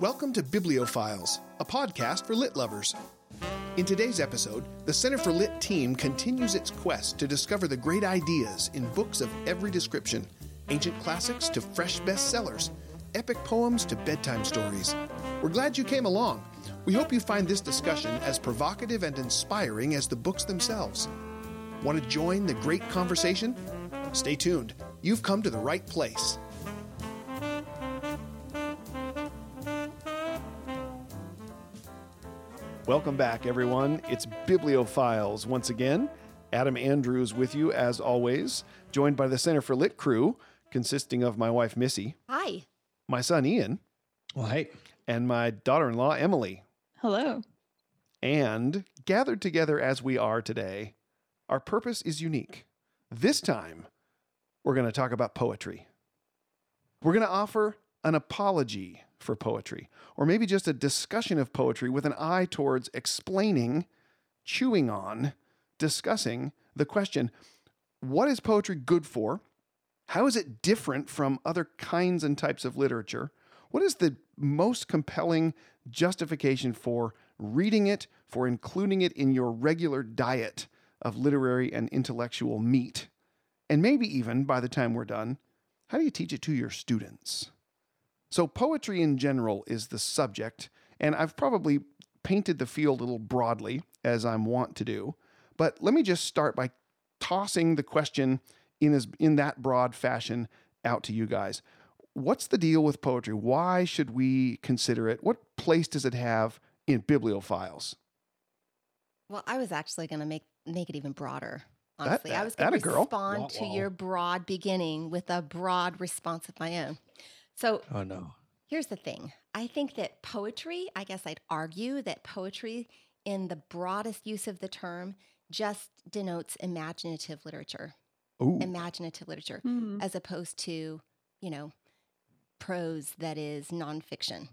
Welcome to Bibliophiles, a podcast for lit lovers. In today's episode, the Center for Lit team continues its quest to discover the great ideas in books of every description ancient classics to fresh bestsellers, epic poems to bedtime stories. We're glad you came along. We hope you find this discussion as provocative and inspiring as the books themselves. Want to join the great conversation? Stay tuned. You've come to the right place. Welcome back, everyone. It's Bibliophiles once again. Adam Andrews with you, as always, joined by the Center for Lit crew, consisting of my wife, Missy, Hi. my son, Ian, Well, hey, and my daughter in law, Emily. Hello. And gathered together as we are today, our purpose is unique. This time, we're going to talk about poetry. We're going to offer an apology for poetry, or maybe just a discussion of poetry with an eye towards explaining, chewing on, discussing the question what is poetry good for? How is it different from other kinds and types of literature? What is the most compelling justification for reading it, for including it in your regular diet of literary and intellectual meat? And maybe even by the time we're done, how do you teach it to your students? So, poetry in general is the subject, and I've probably painted the field a little broadly, as I'm wont to do. But let me just start by tossing the question in, as, in that broad fashion out to you guys. What's the deal with poetry? Why should we consider it? What place does it have in bibliophiles? Well, I was actually going to make make it even broader. That- Honestly, I was going to respond Wah, to wah. your broad beginning with a broad response of my own. So oh no, here's the thing. I think that poetry, I guess I'd argue that poetry, in the broadest use of the term, just denotes imaginative literature. Ooh, Imaginative literature, hmm. as opposed to, you know, prose that is nonfiction.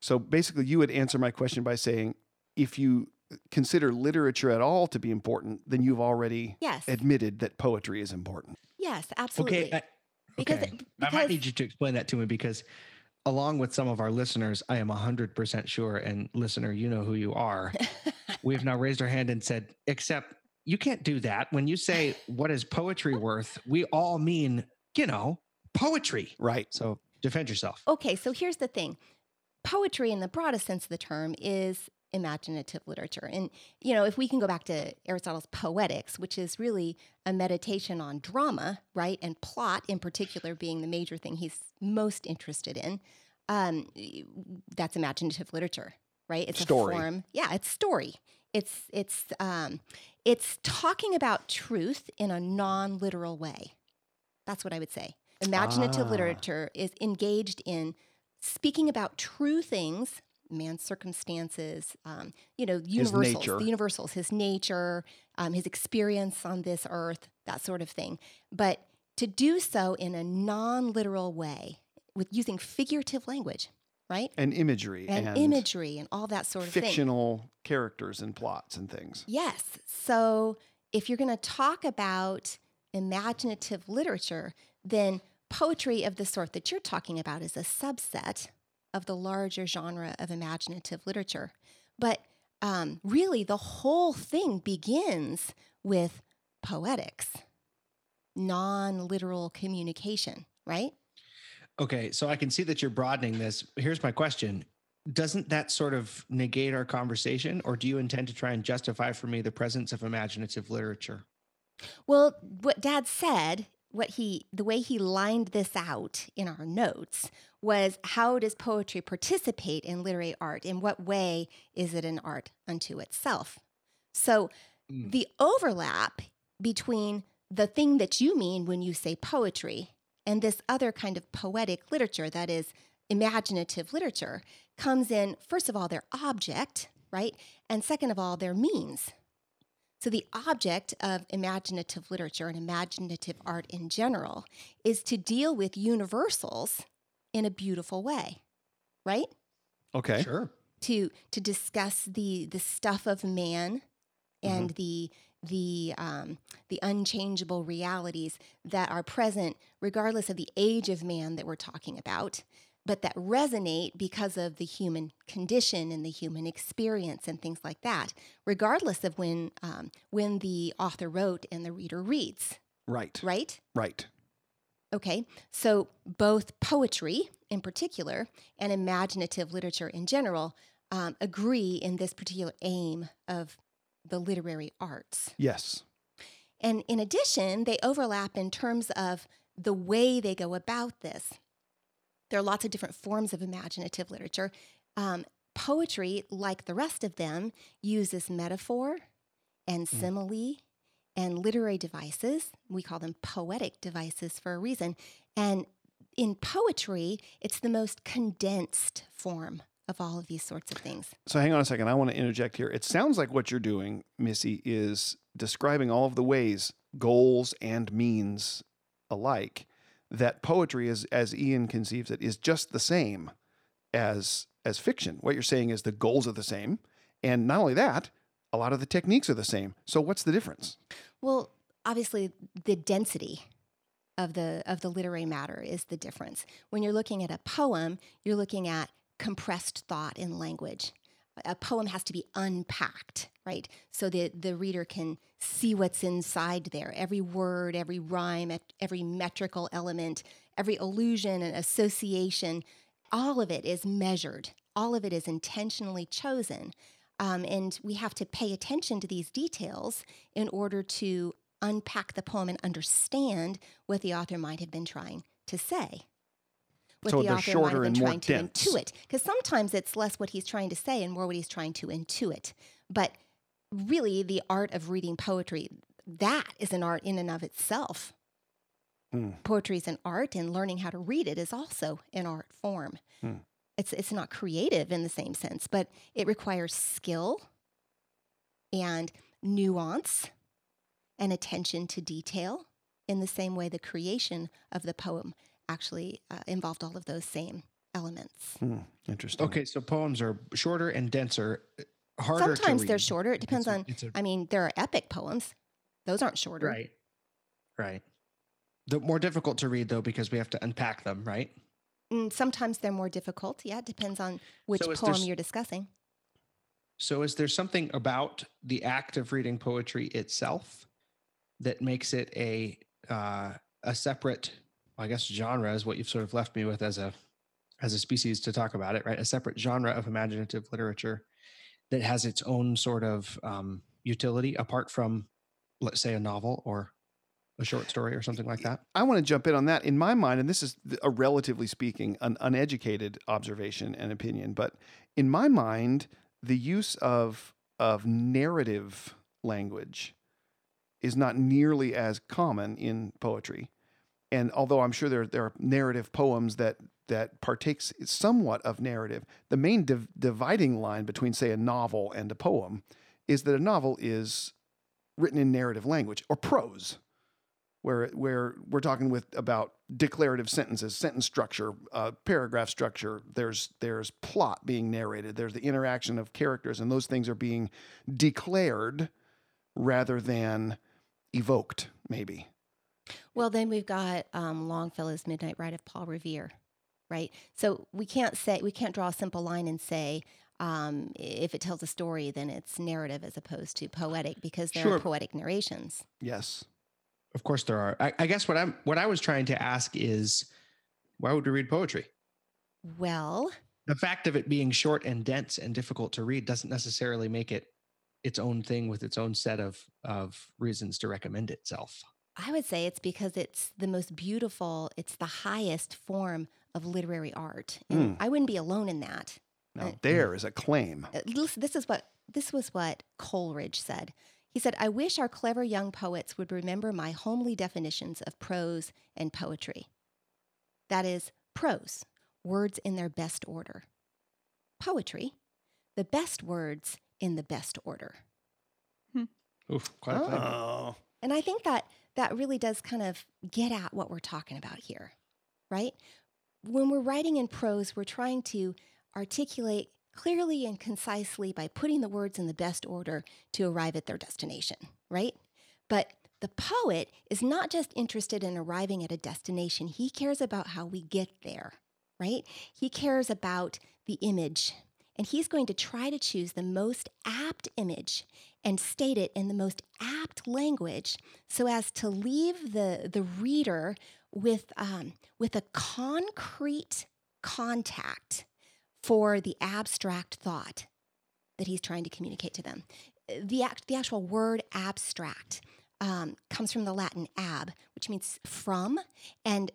so basically, you would answer my question by saying if you consider literature at all to be important, then you've already Yes. admitted that poetry is important. Yes, absolutely. okay, I, Because- okay. I might need you to explain that to me because, along with some of our listeners, I am hundred percent sure, and listener, you know who you are. we have now raised our hand and said, "Except you can't do that. When you say what is poetry worth, we all mean, you know, poetry. Right. So defend yourself. Okay, so here's the thing poetry, in the broadest sense of the term, is imaginative literature. And, you know, if we can go back to Aristotle's Poetics, which is really a meditation on drama, right? And plot in particular being the major thing he's most interested in, um, that's imaginative literature. Right, it's Story. a form. Yeah, it's story. It's it's um, it's talking about truth in a non-literal way. That's what I would say. Imaginative Ah. literature is engaged in speaking about true things, man's circumstances, um, you know, universals, the universals, his nature, um, his experience on this earth, that sort of thing. But to do so in a non-literal way, with using figurative language, right, And imagery and, imagery and all that sort of thing. fictional characters and plots and things. Yes. So if you're going to talk about imaginative literature, then poetry of the sort that you're talking about is a subset of the larger genre of imaginative literature. But um, really, the whole thing begins with poetics, non literal communication, right? Okay, so I can see that you're broadening this. Here's my question. Doesn't that sort of negate our conversation, or do you intend to try and justify for me the presence of imaginative literature? Well, what Dad said, what he, the way he lined this out in our notes was how does poetry participate in literary art? In what way is it an art unto itself? So hmm. the overlap between the thing that you mean when you say poetry and this other kind of poetic literature that is imaginative literature comes in, first of all, their object, right? And second of all, their means. So, the object of imaginative literature and imaginative art in general is to deal with universals in a beautiful way, right? Okay. Sure. To to discuss the the stuff of man and the the um, the unchangeable realities that are present regardless of the age of man that we're talking about. but that resonate because of the human condition and the human experience and things like that, regardless of when um, when the author wrote and the reader reads. Right. Right. Right. Okay, so both poetry in particular and imaginative literature in general um, agree in this particular aim of the literary arts. Yes. And in addition, they overlap in terms of the way they go about this. There are lots of different forms of imaginative literature. Um, poetry, like the rest of them, uses metaphor and simile and literary devices. We call them poetic devices for a reason. And in poetry, it's the most condensed form of all of these sorts of things. So hang on a second. I want to interject here. It sounds like what you're doing, Missy, is describing all of the ways, goals and means alike, that poetry is as Ian conceives it is just the same as as fiction. What you're saying is the goals are the same. And not only that, a lot of the techniques are the same. So what's the difference? Well, obviously, the density of the of the literary matter is the difference. When you're looking at a poem, you're looking at compressed thought in language. A poem has to be unpacked, right? So the the reader can see what's inside there. Every word, every rhyme, every metrical element, every allusion and association, all of it is measured. All of it is intentionally chosen. Um, and we have to pay attention to these details in order to unpack the poem and understand what the author might have been trying to say. What So the author shorter might have been and more trying to dense. intuit. Because sometimes it's less what he's trying to say and more what he's trying to intuit. But really, the art of reading poetry, that is an art in and of itself. Hmm. Poetry is an art, and learning how to read it is also an art form. Hmm. It's, it's not creative in the same sense, but it requires skill and nuance and attention to detail in the same way the creation of the poem actually uh, involved all of those same elements. Hmm, interesting. Okay, so poems are shorter and denser, uh, harder. to Sometimes they're read. shorter. It depends It's a- on, it's a- I mean, there are epic poems. Those aren't shorter. right, right. The more difficult to read though because we have to unpack them, right? Mm, sometimes they're more difficult. Yeah, it depends on which So poem you're discussing. So, is there something about the act of reading poetry itself that makes it a uh, a separate, I guess, genre is what you've sort of left me with as a as a species to talk about it, right? A separate genre of imaginative literature that has its own sort of um, utility apart from, let's say, a novel or a short story or something like that. I want to jump in on that. In my mind, and this is a relatively speaking, an uneducated observation and opinion, but in my mind, the use of of narrative language is not nearly as common in poetry. And although I'm sure there there are narrative poems that that partakes somewhat of narrative, the main div- dividing line between, say, a novel and a poem is that a novel is written in narrative language or prose where where we're talking with about declarative sentences, sentence structure, uh, paragraph structure. There's there's plot being narrated. There's the interaction of characters, and those things are being declared rather than evoked. Maybe Well, then we've got um, Longfellow's Midnight Ride of Paul Revere, right? So we can't say we can't draw a simple line and say um, if it tells a story, then it's narrative as opposed to poetic because there Sure. are poetic narrations. yes. Of course, there are. I, I guess what I'm what I was trying to ask is, why would we read poetry? Well, the fact of it being short and dense and difficult to read doesn't necessarily make it its own thing with its own set of of reasons to recommend itself. I would say it's because it's the most beautiful, it's the highest form of literary art. And I wouldn't be alone in that. Now Uh, there is a claim. Uh, This is what this was what Coleridge said. He said, "I wish our clever young poets would remember my homely definitions of prose and poetry. That is prose, words in their best order. Poetry, the best words in the best order." Hmm. Oof, quite a thing. Oh, And I think that that really does kind of get at what we're talking about here, right? When we're writing in prose, we're trying to articulate clearly and concisely by putting the words in the best order to arrive at their destination, right? But the poet is not just interested in arriving at a destination, he cares about how we get there. right? He cares about the image, and he's going to try to choose the most apt image and state it in the most apt language so as to leave the, the reader with, um, with a concrete contact for the abstract thought that he's trying to communicate to them. The, act, the actual word abstract um, comes from the Latin ab, which means from, and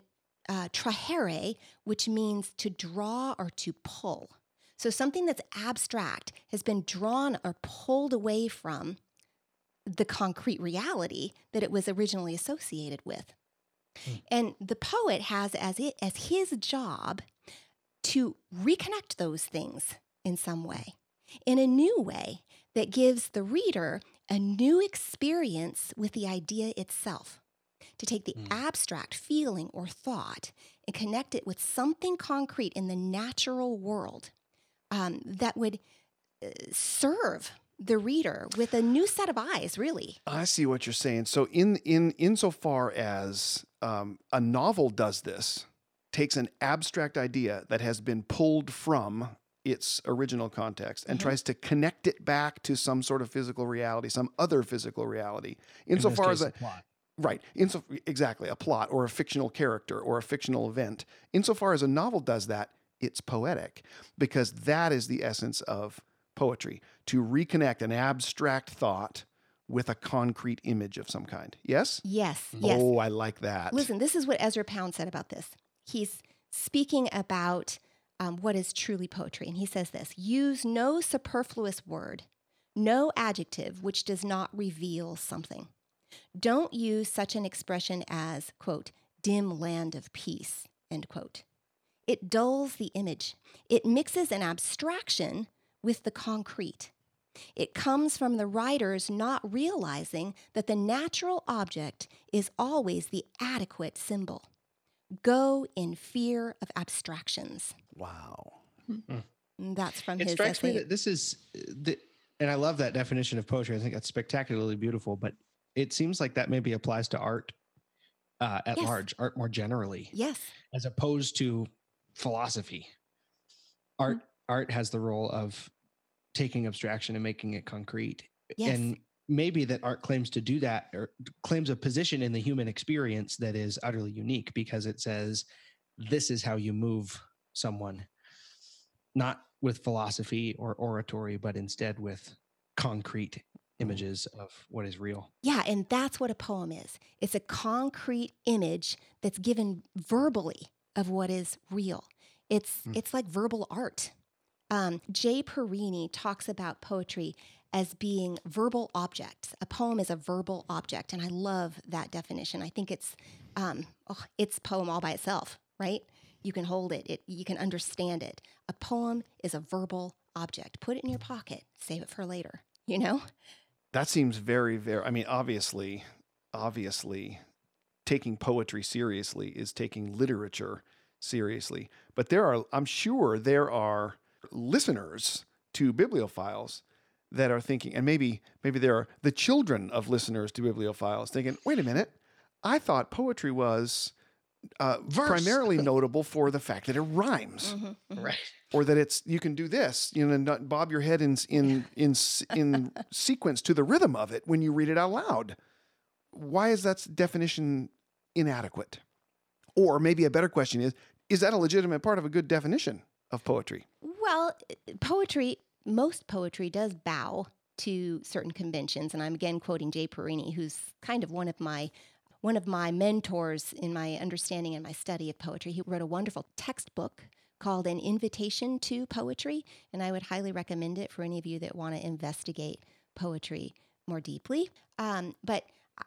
uh, trahere, which means to draw or to pull. So something that's abstract has been drawn or pulled away from the concrete reality that it was originally associated with. Hmm. And the poet has as it as his job to reconnect those things in some way, in a new way that gives the reader a new experience with the idea itself. To take the mm. abstract feeling or thought and connect it with something concrete in the natural world um, that would uh, serve the reader with a new set of eyes really i see what you're saying so in in insofar as um, a novel does this takes an abstract idea that has been pulled from its original context and mm-hmm. tries to connect it back to some sort of physical reality, some other physical reality. Insofar In as a plot. Right. Inso- exactly. A plot or a fictional character or a fictional event. Insofar as a novel does that, it's poetic because that is the essence of poetry to reconnect an abstract thought with a concrete image of some kind. Yes? Yes. Yes. Oh, I like that. Listen, this is what Ezra Pound said about this. He's speaking about um, what is truly poetry. And he says this use no superfluous word, no adjective which does not reveal something. Don't use such an expression as, quote, dim land of peace, end quote. It dulls the image. It mixes an abstraction with the concrete. It comes from the writers not realizing that the natural object is always the adequate symbol. Go in fear of abstractions. Wow. Mm-hmm. That's from it his. It strikes essay. me that this is the, and I love that definition of poetry. I think that's spectacularly beautiful. But it seems like that maybe applies to art uh, at yes. large, art more generally. Yes. As opposed to philosophy. Art mm-hmm. art has the role of taking abstraction and making it concrete. Yes. And maybe that art claims to do that or claims a position in the human experience that is utterly unique because it says this is how you move someone. Not with philosophy or oratory but instead with concrete images of what is real. Yeah and that's what a poem is. It's a concrete image that's given verbally of what is real. It's mm. it's like verbal art. Um, J. Parini talks about poetry as being verbal objects. A poem is a verbal object, and I love that definition. I think it's um, oh, it's poem all by itself, right? You can hold it, it, you can understand it. A poem is a verbal object. Put it in your pocket, save it for later. You know. That seems very, very. I mean, obviously, obviously, taking poetry seriously is taking literature seriously. But there are, I'm sure, there are listeners to bibliophiles that are thinking, and maybe maybe there are the children of listeners to bibliophiles thinking, wait a minute, I thought poetry was uh, primarily notable for the fact that it rhymes, mm-hmm, mm-hmm. right? Or that it's you can do this, you know, bob your head in in in in sequence to the rhythm of it when you read it out loud. Why is that definition inadequate? Or maybe a better question is: Is that a legitimate part of a good definition of poetry? Well, poetry most poetry does bow to certain conventions, and I'm again quoting jay Parini, who's kind of one of my one of my mentors in my understanding and my study of poetry. He wrote a wonderful textbook called An Invitation to Poetry, and I would highly recommend it for any of you that want to investigate poetry more deeply. Um, but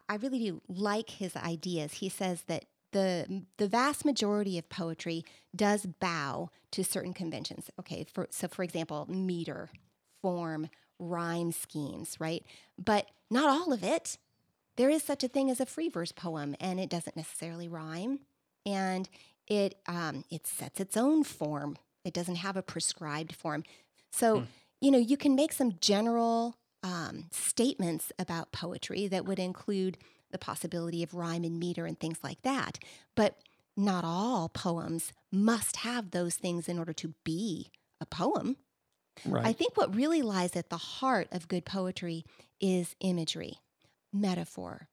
I really do like his ideas. He says that the the vast majority of poetry does bow to certain conventions. Okay, for, so for example, meter, form, rhyme schemes, right? But not all of it. There is such a thing as a free verse poem, and it doesn't necessarily rhyme, and it um, it sets its own form. It doesn't have a prescribed form. So hmm. you know you can make some general um, statements about poetry that would include the possibility of rhyme and meter and things like that. But not all poems must have those things in order to be a poem. Right. I think what really lies at the heart of good poetry is imagery, metaphor,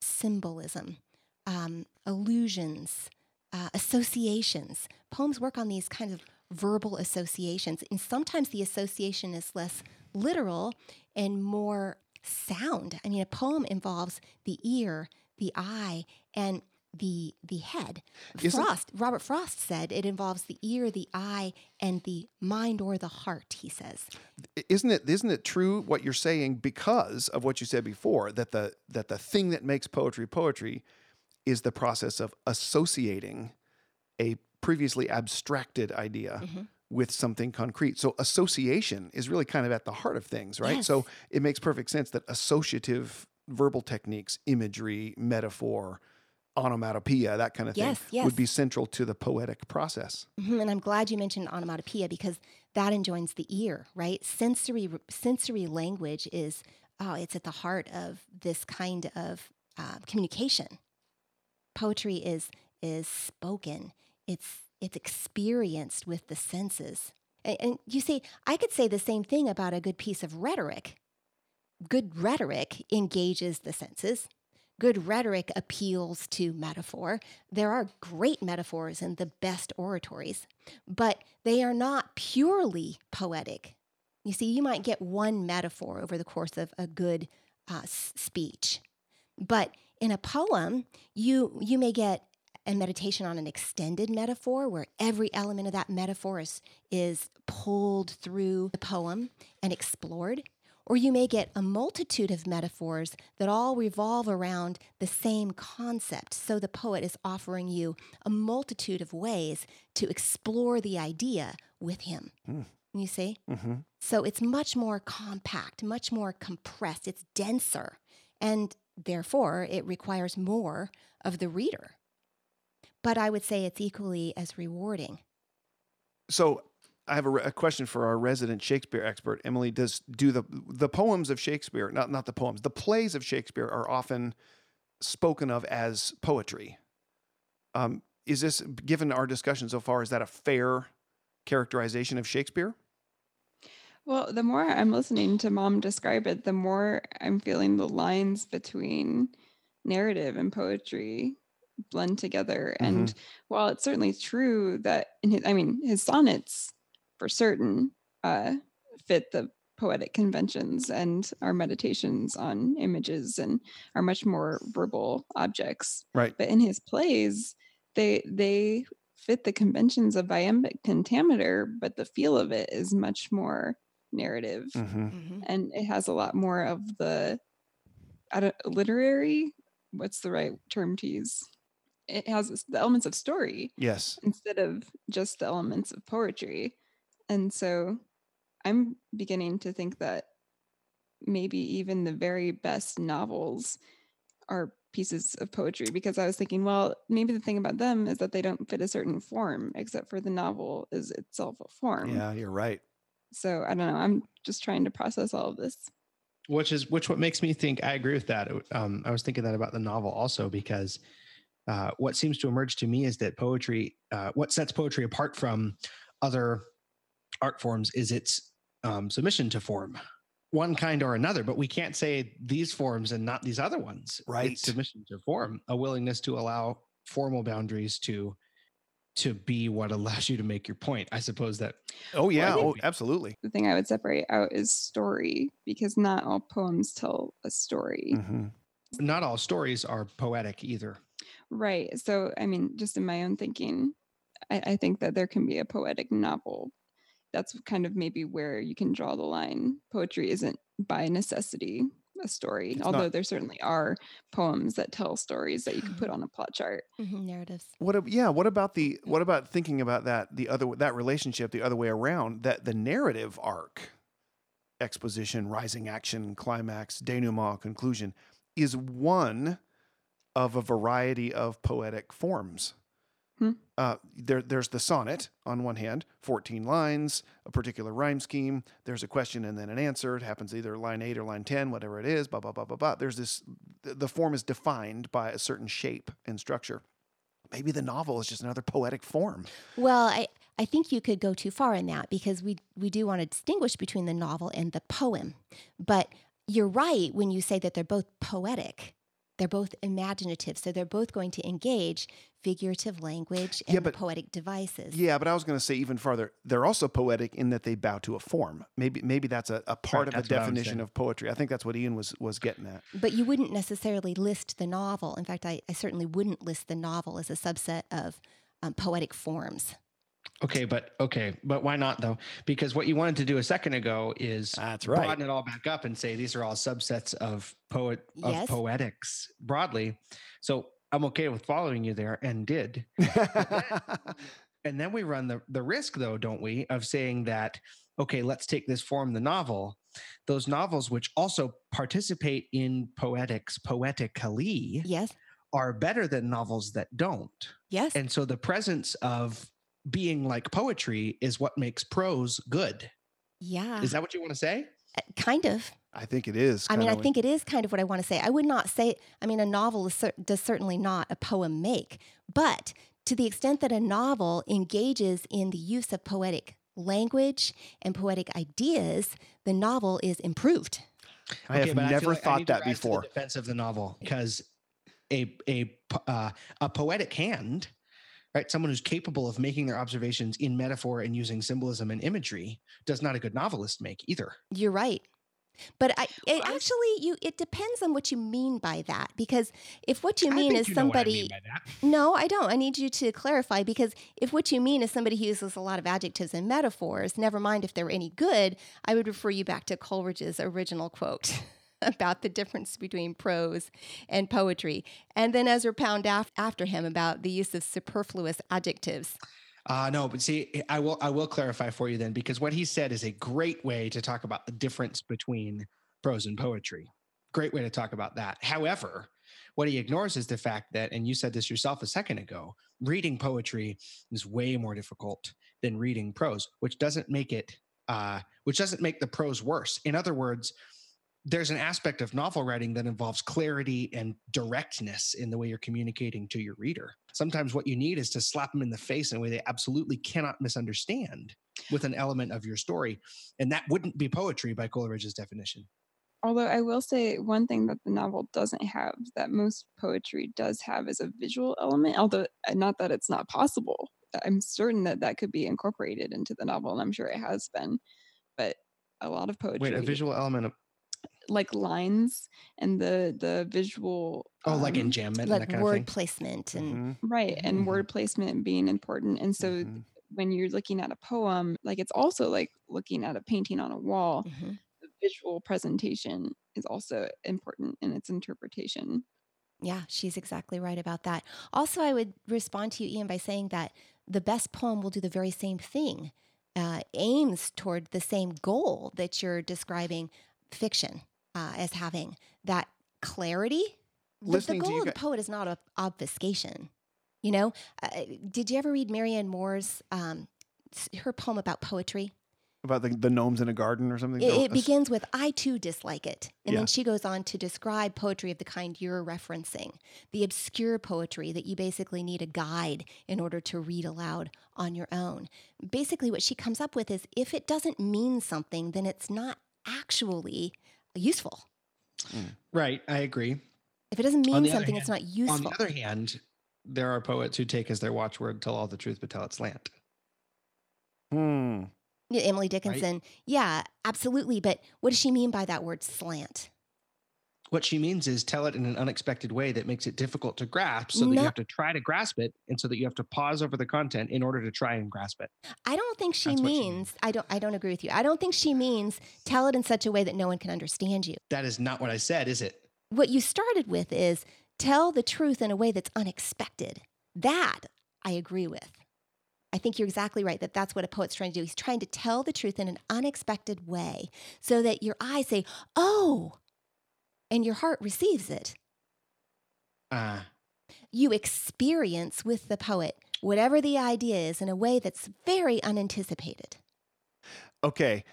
symbolism, um, allusions, uh, associations. Poems work on these kinds of verbal associations, and sometimes the association is less literal and more sound. I mean, a poem involves the ear, the eye, and the the head. Isn't- Frost, Robert Frost said it involves the ear, the eye, and the mind or the heart. He says. isn't it isn't it true what you're saying because of what you said before that the that the thing that makes poetry poetry is the process of associating a previously abstracted idea Mm-hmm. With something concrete so association is really kind of at the heart of things right so it makes perfect sense that associative verbal techniques imagery metaphor onomatopoeia that kind of thing Yes, yes. would be central to the poetic process Mhm, And I'm glad you mentioned onomatopoeia because that enjoins the ear, right? Sensory sensory language is oh, it's at the heart of this kind of uh, communication. Poetry is is spoken. It's it's experienced with the senses. And, and you see, I could say the same thing about a good piece of rhetoric. Good rhetoric engages the senses. Good rhetoric appeals to metaphor. There are great metaphors in the best oratories, but they are not purely poetic. You see, you might get one metaphor over the course of a good uh, speech, but in a poem, you you may get a meditation on an extended metaphor where every element of that metaphor is, is pulled through the poem and explored. Or you may get a multitude of metaphors that all revolve around the same concept. So the poet is offering you a multitude of ways to explore the idea with him. You see? mm-hmm. So it's much more compact, much more compressed, it's denser, and therefore it requires more of the reader. But I would say it's equally as rewarding. So I have a, a question for our resident Shakespeare expert, Emily. Does do the the poems of Shakespeare, not not the poems, the plays of Shakespeare are often spoken of as poetry. Um, is this, given our discussion so far, is that a fair characterization of Shakespeare? Well, the more I'm listening to mom describe it, the more I'm feeling the lines between narrative and poetry blend together. And while it's certainly true that in his, I mean, his sonnets for certain uh, fit the poetic conventions and our meditations on images and are much more verbal objects. Right. But in his plays, they they fit the conventions of iambic pentameter, but the feel of it is much more narrative Mm-hmm. and it has a lot more of the I don't, literary what's the right term to use it has the elements of story Yes. instead of just the elements of poetry and so i'm beginning to think that maybe even the very best novels are pieces of poetry because i was thinking well maybe the thing about them is that they don't fit a certain form except for the novel is itself a form Yeah, you're right. so i don't know i'm just trying to process all of this which is which what makes me think i agree with that um, i was thinking that about the novel also because uh, what seems to emerge to me is that poetry uh, what sets poetry apart from other art forms is its um, submission to form one kind or another but we can't say these forms and not these other ones Right. it's submission to form a willingness to allow formal boundaries to to be what allows you to make your point i suppose that Oh yeah. think- Oh, absolutely. the thing I would separate out is story because not all poems tell a story. hmm not all stories are poetic either Right. So, I mean, just in my own thinking, I, I think that there can be a poetic novel. That's kind of maybe where you can draw the line. Poetry isn't by necessity a story, It's although not. there certainly are poems that tell stories that you can put on a plot chart. Mhm, narratives. What? ab- Yeah. What about the? What about thinking about that? The other that relationship, the other way around. That the narrative arc, exposition, rising action, climax, denouement, conclusion, is one of a variety of poetic forms. Hmm. Uh, there, there's the sonnet on one hand, 14 lines, a particular rhyme scheme. There's a question and then an answer. It happens either line eight or line 10, whatever it is, blah, blah, blah, blah, blah. There's this, the the form is defined by a certain shape and structure. maybe the novel is just another poetic form. Well, I, I think you could go too far in that because we, we do want to distinguish between the novel and the poem. But you're right when you say that they're both poetic. They're both imaginative. So they're both going to engage figurative language and Yeah, but- poetic devices. Yeah, but I was going to say even farther. They're also poetic in that they bow to a form. Maybe maybe that's a, a part Right, of the that's what I was definition of poetry. I think that's what Ian was was getting at. But you wouldn't necessarily list the novel. In fact, I, I certainly wouldn't list the novel as a subset of um, poetic forms. Okay, but okay, but why not though? Because what you wanted to do a second ago is That's right. broaden it all back up and say these are all subsets of poet of Yes. poetics broadly. So I'm okay with following you there and did. And then we run the, the risk though, don't we, of saying that, okay, let's take this form, the novel, those novels which also participate in poetics poetically Yes. are better than novels that don't. Yes. And so the presence of being like poetry is what makes prose good. yeah. Is that what you want to say? Uh, kind of. I think it is. I mean, I think it is kind of what I want to say. I would not say, I mean, a novel is cer- does certainly not a poem make, but to the extent that a novel engages in the use of poetic language and poetic ideas, the novel is improved. I have Okay, but feel never like thought need to that rise the before. defense of the novel because a a uh, a poetic hand, right? Someone who's capable of making their observations in metaphor and using symbolism and imagery does not a good novelist make either. You're right. But I, it Well, I- actually, you it depends on what you mean by that. Because if what you I mean think is you know what I somebody, mean by that. No, I don't. I need you to clarify because if what you mean is somebody who uses a lot of adjectives and metaphors, never mind if they're any good, I would refer you back to Coleridge's original quote about the difference between prose and poetry. And then Ezra Pound af- after him about the use of superfluous adjectives. Uh, no, but see, I will I will clarify for you then because what he said is a great way to talk about the difference between prose and poetry. Great way to talk about that. However, what he ignores is the fact that, and you said this yourself a second ago, reading poetry is way more difficult than reading prose, which doesn't make it uh, which doesn't make the prose worse. In other words, there's an aspect of novel writing that involves clarity and directness in the way you're communicating to your reader. Sometimes what you need is to slap them in the face in a way they absolutely cannot misunderstand with an element of your story. And that wouldn't be poetry by Coleridge's definition. Although I will say one thing that the novel doesn't have that most poetry does have is a visual element. Although uh, not that it's not possible, I'm certain that that could be incorporated into the novel, and I'm sure it has been. But a lot of poetry, Wait, a visual element of like lines and the the visual, oh, like um, enjambment like that kind of word thing. placement and Mhm, right, and Mhm. word placement being important. And so mhm. when you're looking at a poem, like it's also like looking at a painting on a wall. Mhm. The visual presentation is also important in its interpretation. Yeah, she's exactly right about that. Also, I would respond to you, Ian, by saying that the best poem will do the very same thing, uh, aims toward the same goal that you're describing fiction uh, as having that clarity. The- The, Listening to goal of the poet is not obfuscation. You know, uh, did you ever read Marianne Moore's um, her poem about poetry? About the, the gnomes in a garden or something. It, it begins with "I too dislike it," and Yeah. then she goes on to describe poetry of the kind you're referencing, the obscure poetry that you basically need a guide in order to read aloud on your own. Basically, what she comes up with is if it doesn't mean something, then it's not actually useful. Right, I agree. If it doesn't mean the other something, it's not useful. On the other hand, there are poets who take as their watchword, tell all the truth, but tell it slant. Hmm. Yeah, Emily Dickinson, yeah, absolutely. But what does she mean by that word slant? What she means is tell it in an unexpected way that makes it difficult to grasp so that No. you have to try to grasp it and so that you have to pause over the content in order to try and grasp it. I don't think she what she means. I don't. I don't agree with you. I don't think she means tell it in such a way that no one can understand you. That is not what I said, is it? What you started with is tell the truth in a way that's unexpected. That I agree with. I think you're exactly right that that's what a poet's trying to do. He's trying to tell the truth in an unexpected way so that your eyes say, "Oh," and your heart receives it. Uh, You experience with the poet whatever the idea is in a way that's very unanticipated. Okay.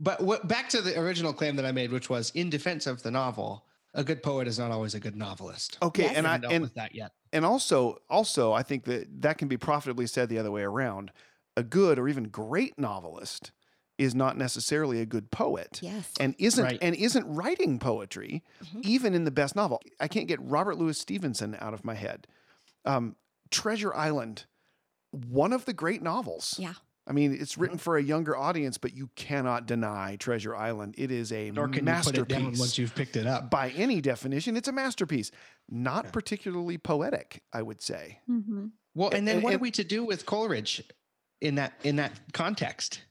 but what, back to the original claim that I made, which was in defense of the novel, a good poet is not always a good novelist. Okay, Yes. and I haven't and with that yet. and also also I think that that can be profitably said the other way around. A good or even great novelist is not necessarily a good poet. Yes. And isn't Right. and isn't writing poetry Mhm. even in the best novel. I can't get Robert Louis Stevenson out of my head. Um, Treasure Island, one of the great novels. Yeah. I mean, it's written for a younger audience, but you cannot deny Treasure Island. It is a Nor can you put masterpiece. it down once you've picked it up. By any definition, it's a masterpiece. Not Yeah. particularly poetic, I would say. Mhm. Well, and then and- what and- are we to do with Coleridge in that in that context?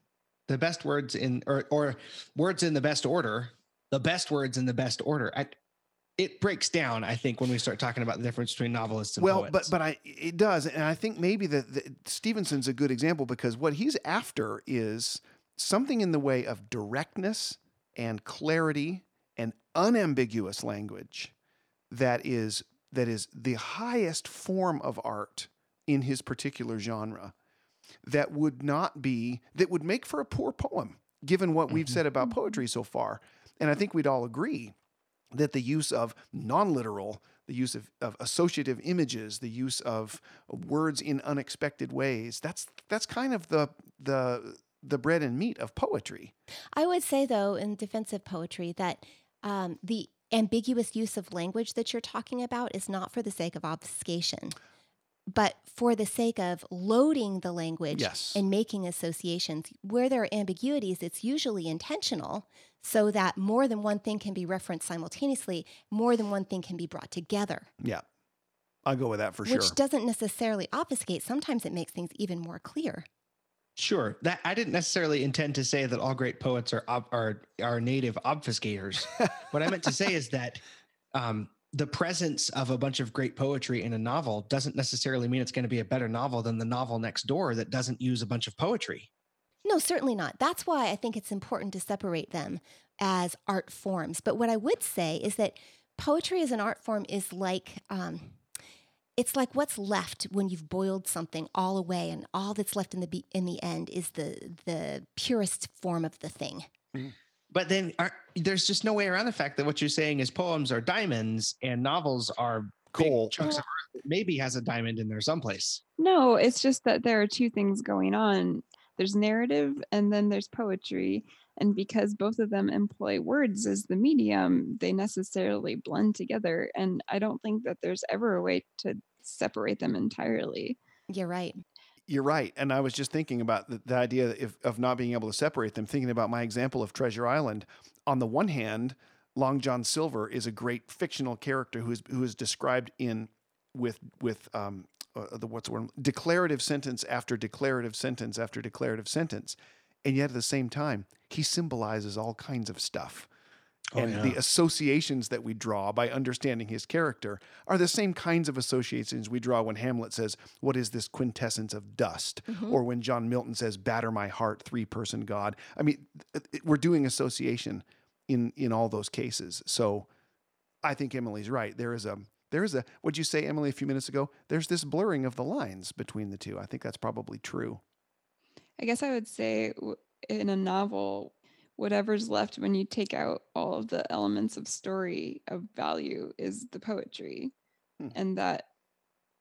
The best words in or or words in the best order, the best words in the best order. I, it breaks down, I think, when we start talking about the difference between novelists and well, poets. but but I it does, and I think maybe that Stevenson's a good example because what he's after is something in the way of directness and clarity and unambiguous language that is that is the highest form of art in his particular genre that would not be that would make for a poor poem given what we've Mhm. said about poetry so far. And i think we'd all agree that the use of non-literal the use of, of associative images the use of words in unexpected ways that's that's kind of the the the bread and meat of poetry. I would say, though, in defensive poetry, that um, the ambiguous use of language that you're talking about is not for the sake of obfuscation, but for the sake of loading the language Yes. and making associations. Where there are ambiguities, it's usually intentional so that more than one thing can be referenced simultaneously, more than one thing can be brought together, yeah i'll go with that for sure which doesn't necessarily obfuscate. Sometimes it makes things even more clear. Sure. That I didn't necessarily intend to say that all great poets are ob, are are native obfuscators. what I meant to say is that um, the presence of a bunch of great poetry in a novel doesn't necessarily mean it's going to be a better novel than the novel next door that doesn't use a bunch of poetry. No, certainly not. That's why I think it's important to separate them as art forms. But what I would say is that poetry as an art form is like um, it's like what's left when you've boiled something all away, and all that's left in the be- in the end is the the purest form of the thing. But then are, there's just no way around the fact that what you're saying is poems are diamonds and novels are big Coal. chunks of earth that maybe has a diamond in there someplace. No, it's just that there are two things going on. There's narrative and then there's poetry. And because both of them employ words as the medium, they necessarily blend together. And I don't think that there's ever a way to separate them entirely. You're right. You're right. And I was just thinking about the, the idea of, not being able to separate them, thinking about my example of Treasure Island. On the one hand, Long John Silver is a great fictional character who is, who is described in with, with um, uh, the what's the word? Declarative sentence after declarative sentence after declarative sentence. And yet at the same time, he symbolizes all kinds of stuff. Oh, and the associations that we draw by understanding his character are the same kinds of associations we draw when Hamlet says, What is this quintessence of dust? Mhm. Or when John Milton says, Batter my heart, three person God. I mean, th- th- we're doing association in, in all those cases. So I think Emily's right. There is a, there is a, what'd you say, Emily, a few minutes ago? There's this blurring of the lines between the two. I think that's probably true. I guess I would say in a novel, whatever's left when you take out all of the elements of story of value is the poetry. Hmm. And that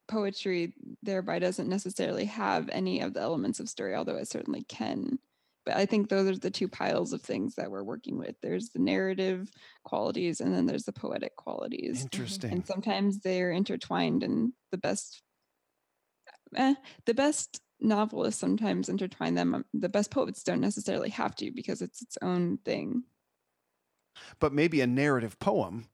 poetry thereby doesn't necessarily have any of the elements of story, although it certainly can. But I think those are the two piles of things that we're working with. There's the narrative qualities and then there's the poetic qualities. Interesting. And sometimes they're intertwined and the best eh, the best novelists sometimes intertwine them. Um, The best poets don't necessarily have to because it's its own thing. But maybe a narrative poem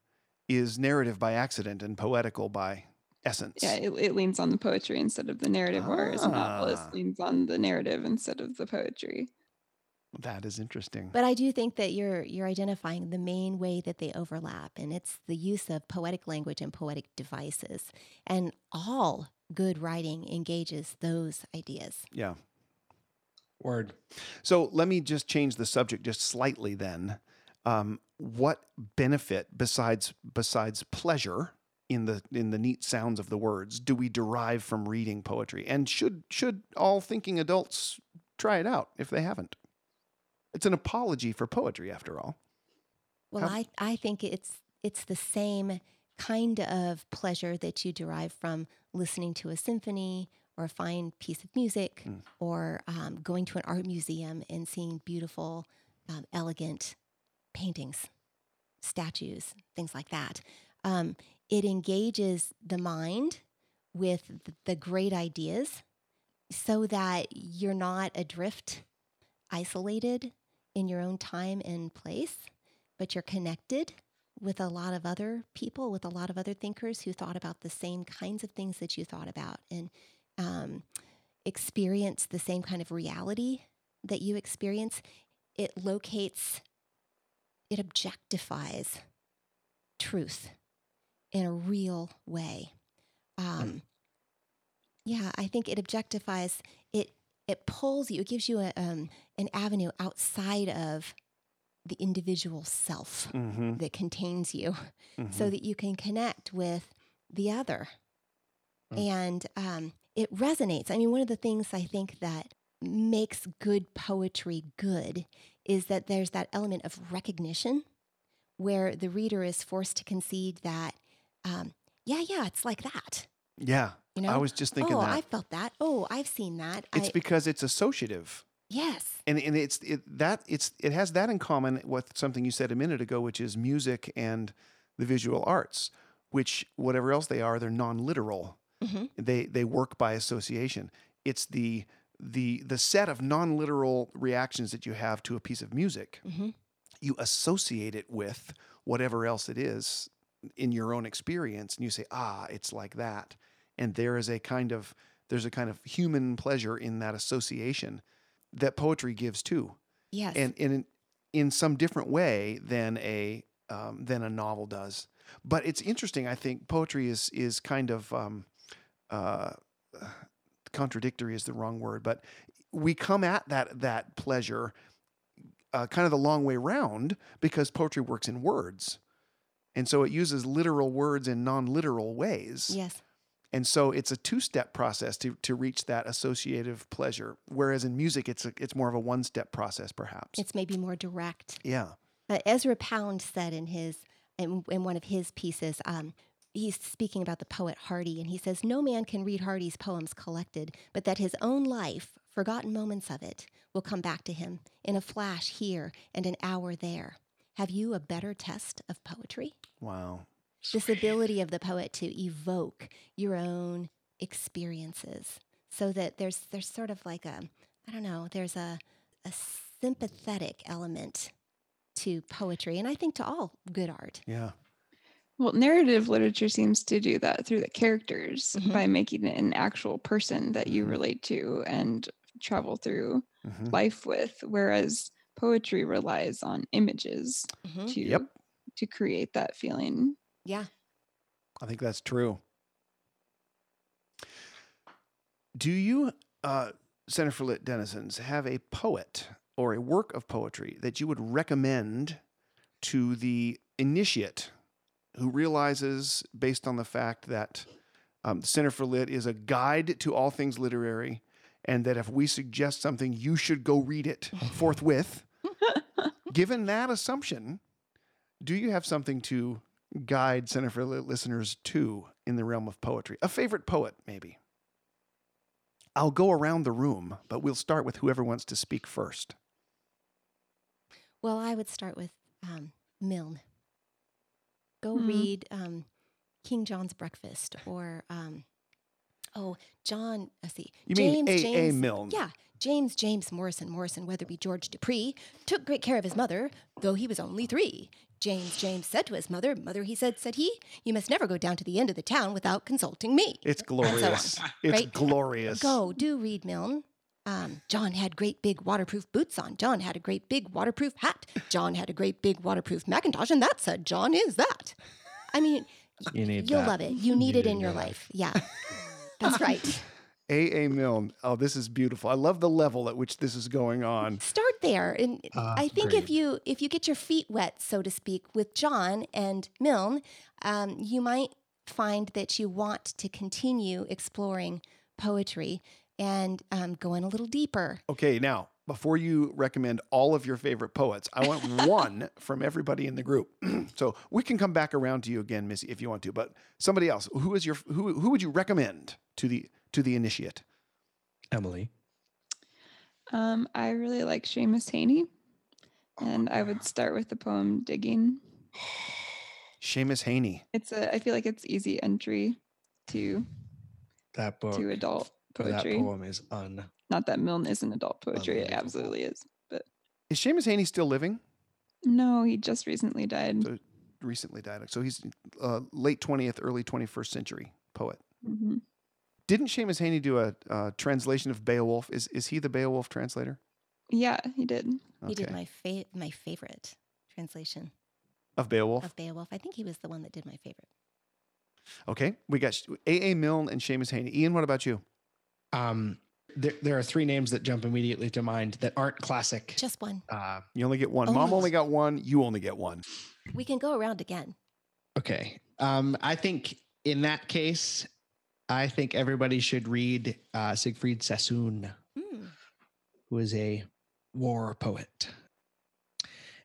is narrative by accident and poetical by essence. Yeah, it, it leans on the poetry instead of the narrative, whereas a novelist Ah. leans on the narrative instead of the poetry. That is interesting. But I do think that you're you're identifying the main way that they overlap, and it's the use of poetic language and poetic devices. And all good writing engages those ideas. yeah. Word. So let me just change the subject just slightly then. Um, what benefit besides besides pleasure in the in the neat sounds of the words do we derive from reading poetry? And should should all thinking adults try it out if they haven't? It's an apology for poetry after all. Well, How- I, I think it's it's the same kind of pleasure that you derive from listening to a symphony or a fine piece of music Mm. or um, going to an art museum and seeing beautiful, um, elegant paintings, statues, things like that. Um, it engages the mind with the great ideas so that you're not adrift, isolated in your own time and place, but you're connected with a lot of other people, with a lot of other thinkers who thought about the same kinds of things that you thought about and um, experience the same kind of reality that you experience. It locates, it objectifies truth in a real way. Um, yeah, I think it objectifies it. It pulls you. It gives you a, um, an avenue outside of the individual self Mm-hmm. that contains you, so that you can connect with the other. Mm. And um, it resonates. I mean, one of the things I think that makes good poetry good is that there's that element of recognition where the reader is forced to concede that, um, yeah, yeah, it's like that. yeah. You know, I was just thinking oh, that. I felt that. Oh, I've seen that. it's I, because it's associative. Yes, and and it's it, that it's it has that in common with something you said a minute ago, which is music and the visual arts, which whatever else they are, they're non-literal. Mhm. They they work by association. It's the the the set of non-literal reactions that you have to a piece of music. hmm You associate it with whatever else it is in your own experience, and you say, ah, it's like that. And there is a kind of there's a kind of human pleasure in that association that poetry gives too yes. and, and in, in some different way than a um, than a novel does. But it's interesting. I think poetry is is kind of um, uh, contradictory is the wrong word, but we come at that that pleasure uh, kind of the long way round because poetry works in words, and so it uses literal words in non-literal ways. yes. And so it's a two-step process to to reach that associative pleasure. Whereas in music, it's a, it's more of a one-step process, perhaps. It's maybe more direct. yeah. Uh, Ezra Pound said in his in, in one of his pieces, um, he's speaking about the poet Hardy, and he says, "No man can read Hardy's poems collected, but that his own life, forgotten moments of it, will come back to him in a flash here and an hour there." Have you a better test of poetry? Wow. This ability of the poet to evoke your own experiences, so that there's there's sort of like a I don't know, there's a a sympathetic element to poetry, and I think to all good art. Yeah. Well, narrative literature seems to do that through the characters Mhm. by making it an actual person that you Mhm. relate to and travel through Mhm. life with, whereas poetry relies on images Mhm. to Yep. to create that feeling. Yeah. I think that's true. Do you, uh, Center for Lit Denizens, have a poet or a work of poetry that you would recommend to the initiate who realizes, based on the fact that um, the Center for Lit is a guide to all things literary, and that if we suggest something, you should go read it forthwith? Given that assumption, do you have something to guide Center for Lit listeners to in the realm of poetry? A favorite poet, maybe? I'll go around the room, but we'll start with whoever wants to speak first. Well, I would start with um, Milne. Go Hmm. read um, King John's Breakfast or, um, oh, John, let's see. You James, mean A. A. James, Milne? Yeah. James James Morrison Morrison Weatherby George Dupree took great care of his mother, though he was only three. James James said to his mother, Mother, he said, said he, you must never go down to the end of the town without consulting me. It's glorious. it's right? glorious. Go, do read Milne. Um, John had great big waterproof boots on. John had a great big waterproof hat. John had a great big waterproof Macintosh, and that said, John is that. I mean, you you'll that. love it. You need it in your life. Yeah, that's right. A. A. Milne. Oh, this is beautiful. I love the level at which this is going on. Start there, and Ah, I think if you if you get your feet wet, so to speak, with John and Milne, um, you might find that you want to continue exploring poetry and um, going a little deeper. Okay, now before you recommend all of your favorite poets, I want one from everybody in the group. so we can come back around to you again, Missy, if you want to. But somebody else, who is your who who would you recommend to the to the initiate? Emily. Um, I really like Seamus Heaney, and I would start with the poem "Digging." Seamus Heaney. It's a. I feel like it's easy entry to That book. to adult poetry. that poetry. poem is un. Not that Milne isn't adult poetry. It absolutely is. But Is Seamus Heaney still living? no, he just recently died. So- Recently died. So he's uh, late 20th, early 21st century poet. Mhm. Didn't Seamus Heaney do a uh, translation of Beowulf? Is is he the Beowulf translator? Yeah, he did. He did my fa- my favorite translation of Beowulf. of Beowulf. I think he was the one that did my favorite. Okay, we got A. A. Milne and Seamus Heaney. Ian, what about you? Um, there, there are three names that jump immediately to mind that aren't classic. Just one. Uh, You only get one. Oh, Mom only got one. You only get one. We can go around again. okay. Um, I think in that case, I think everybody should read uh, Siegfried Sassoon, Hmm. who is a war poet,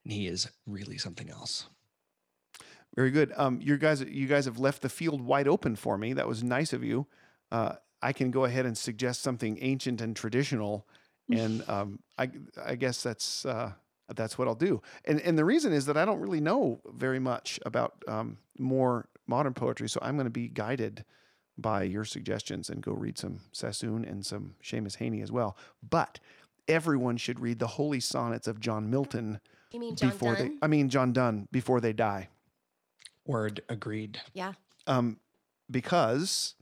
and he is really something else. Very good. Um, you guys, you guys have left the field wide open for me. That was nice of you. Uh, I can go ahead and suggest something ancient and traditional, and um, I, I guess that's uh, that's what I'll do. And and the reason is that I don't really know very much about um, more modern poetry, so I'm going to be guided by your suggestions and go read some Sassoon and some Seamus Heaney as well. But everyone should read the Holy Sonnets of John Milton You mean John before Donne? they. I mean John Donne before they die. Word agreed. yeah. um, because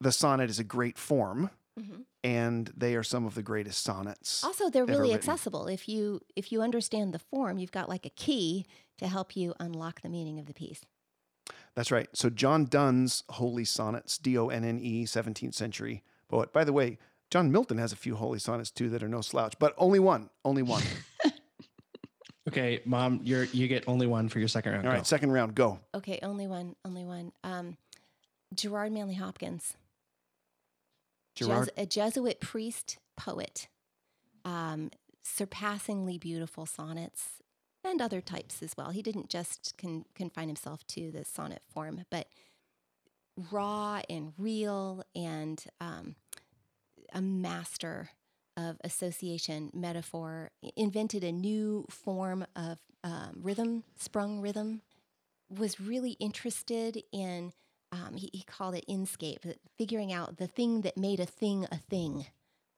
the sonnet is a great form hmm and they are some of the greatest sonnets. Also, they're really written. accessible. If you if you understand the form, you've got like a key to help you unlock the meaning of the piece. That's right. So John Donne's Holy Sonnets, D O N N E, 17th century poet. By the way, John Milton has a few holy sonnets too that are no slouch, but only one, only one. Okay, mom, you're you get only one for your second round. All Go. right, second round, go. Okay, only one, only one. Um, Gerard Manley Hopkins, Gerard. Jes- a Jesuit priest poet, um, surpassingly beautiful sonnets and other types as well. He didn't just con- confine himself to the sonnet form, but raw and real and um, a master of association, metaphor, invented a new form of um, rhythm, sprung rhythm, was really interested in, um, he, he called it inscape, figuring out the thing that made a thing a thing.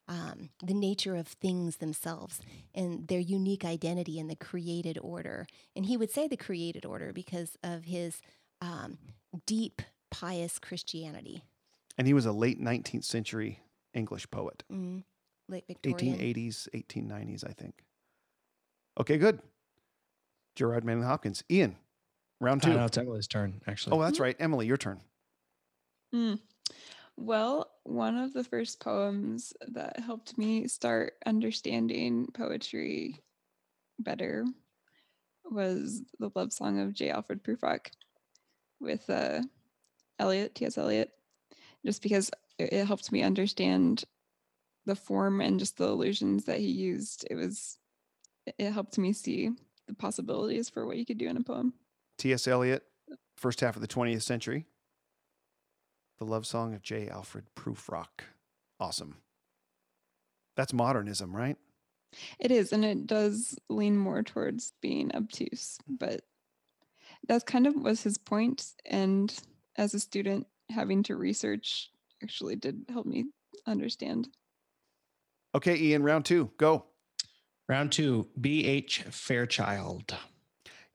Um, the nature of things themselves and their unique identity in the created order. And he would say the created order because of his um, deep, pious Christianity. and he was a late 19th century English poet. Mm, late Victorian. 1880s, 1890s, I think. Okay, good. Gerard Manley Hopkins. Ian, round Uh, two. no, it's Emily's turn actually. Oh, that's right. Emily, your turn. Mm. Well, one of the first poems that helped me start understanding poetry better was the love song of J. Alfred Prufrock with uh, Eliot, T.S. Eliot, just because it, helped me understand the form and just the illusions that he used. It was, it helped me see the possibilities for what you could do in a poem. T.S. Eliot, first half of the 20th century. The love song of J. Alfred Prufrock. Awesome. That's modernism, right? It is, and it does lean more towards being obtuse, but that kind of was his point. And as a student, having to research actually did help me understand. Okay, Ian, round two. Go. Round two, B.H. Fairchild.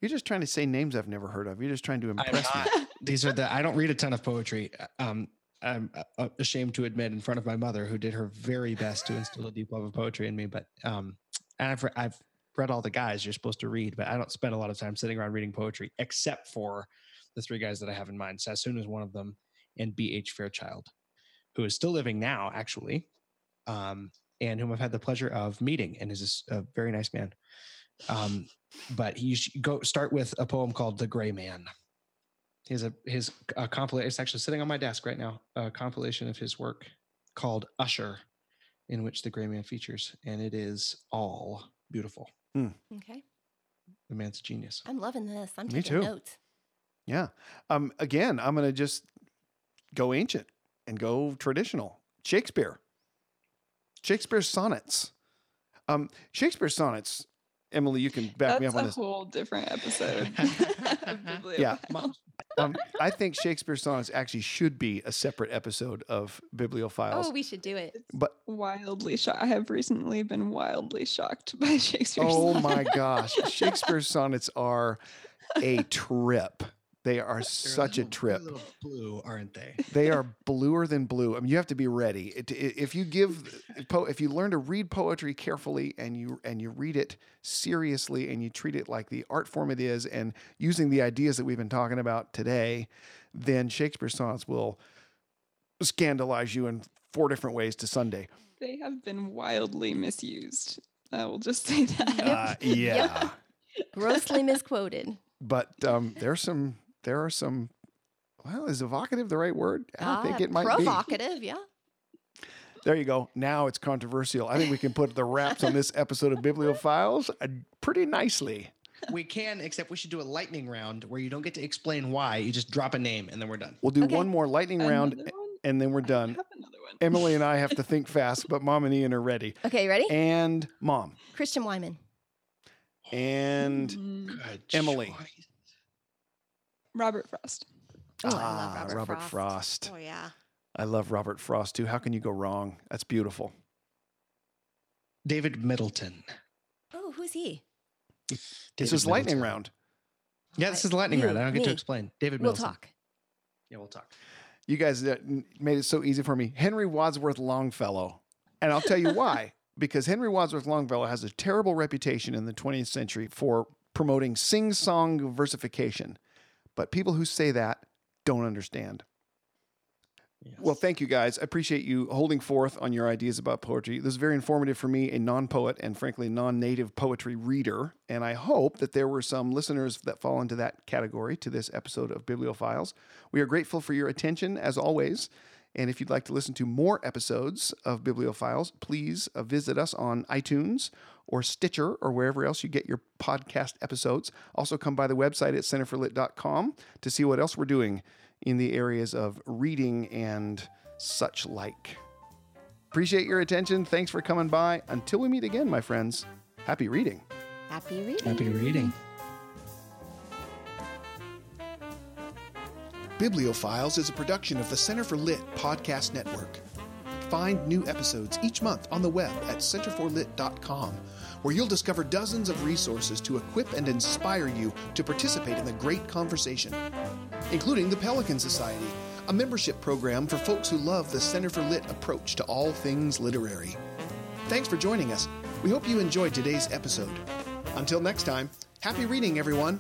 You're just trying to say names I've never heard of. You're just trying to impress me. These are the. I don't read a ton of poetry. Um, I'm uh, ashamed to admit in front of my mother, who did her very best to instill a deep love of poetry in me. But um, and I've I've read all the guys you're supposed to read, but I don't spend a lot of time sitting around reading poetry, except for the three guys that I have in mind. Sassoon is one of them, and B.H. Fairchild, who is still living now, actually, um, and whom I've had the pleasure of meeting, and is a, a very nice man. Um, but you should go start with a poem called "The Gray Man." He has a his uh, compilation. It's actually sitting on my desk right now. A compilation of his work called "Usher," in which the gray man features, and it is all beautiful. Okay. The man's a genius. I'm loving this. I'm Me taking too. notes. Yeah. Um, again, I'm going to just go ancient and go traditional. Shakespeare. Shakespeare's sonnets. Um, Shakespeare's sonnets. Emily, you can back me up on this. a whole different episode. Yeah. Bibliophile. Um, I think Shakespeare's sonnets actually should be a separate episode of Bibliophiles. Oh, we should do it. but wildly shocked. I have recently been wildly shocked by Shakespeare's. oh sonnets. my gosh, Shakespeare's sonnets are a trip. They are They're such a little- trip. little blue, aren't they? They are bluer than blue. I mean, you have to be ready. It, i- if you give, if you learn to read poetry carefully and you and you read it seriously and you treat it like the art form it is, and using the ideas that we've been talking about today, then Shakespeare's sonnets will scandalize you in four different ways to Sunday. They have been wildly misused. I will just say that. Uh, yeah, Grossly misquoted. but um, there's some. There are some. Well, is evocative the right word? I think Ah, it might be. provocative. Yeah. There you go. Now it's controversial. I think we can put the wraps on this episode of Bibliophiles uh, pretty nicely. We can, except we should do a lightning round where you don't get to explain why. You just drop a name and then we're done. We'll do Okay. one more lightning round one? and then we're I done. have another one. Emily and I have to think fast, but mom and Ian are ready. Okay, ready? And mom. Christian Wiman. And Good Emily. choice. Robert Frost. Oh, I love Ah, Robert, Robert Frost. Frost. Oh yeah. I love Robert Frost too. How can you go wrong? That's beautiful. David Middleton. Oh, who's he? This David is lightning round. Yeah, this is the lightning You, round. I don't get to explain. David We'll Middleton. talk. Yeah, we'll talk. You guys uh, made it so easy for me. Henry Wadsworth Longfellow. And I'll tell you why. Because Henry Wadsworth Longfellow has a terrible reputation in the 20th century for promoting sing song versification. But people who say that don't understand. Well, thank you guys. I appreciate you holding forth on your ideas about poetry. This is very informative for me, a non poet and frankly non native poetry reader. And I hope that there were some listeners that fall into that category to this episode of Bibliophiles. We are grateful for your attention as always. And if you'd like to listen to more episodes of Bibliophiles, please uh, visit us on iTunes or Stitcher or wherever else you get your podcast episodes. Also, come by the website at centerforlit.com to see what else we're doing in the areas of reading and such like. Appreciate your attention. Thanks for coming by. Until we meet again, my friends, happy reading. Happy reading. Happy reading. Bibliophiles is a production of the Center for Lit podcast network. Find new episodes each month on the web at centerforlit.com, where you'll discover dozens of resources to equip and inspire you to participate in the great conversation, including the Pelican Society, a membership program for folks who love the Center for Lit approach to all things literary. Thanks for joining us. We hope you enjoyed today's episode. Until next time, happy reading, everyone.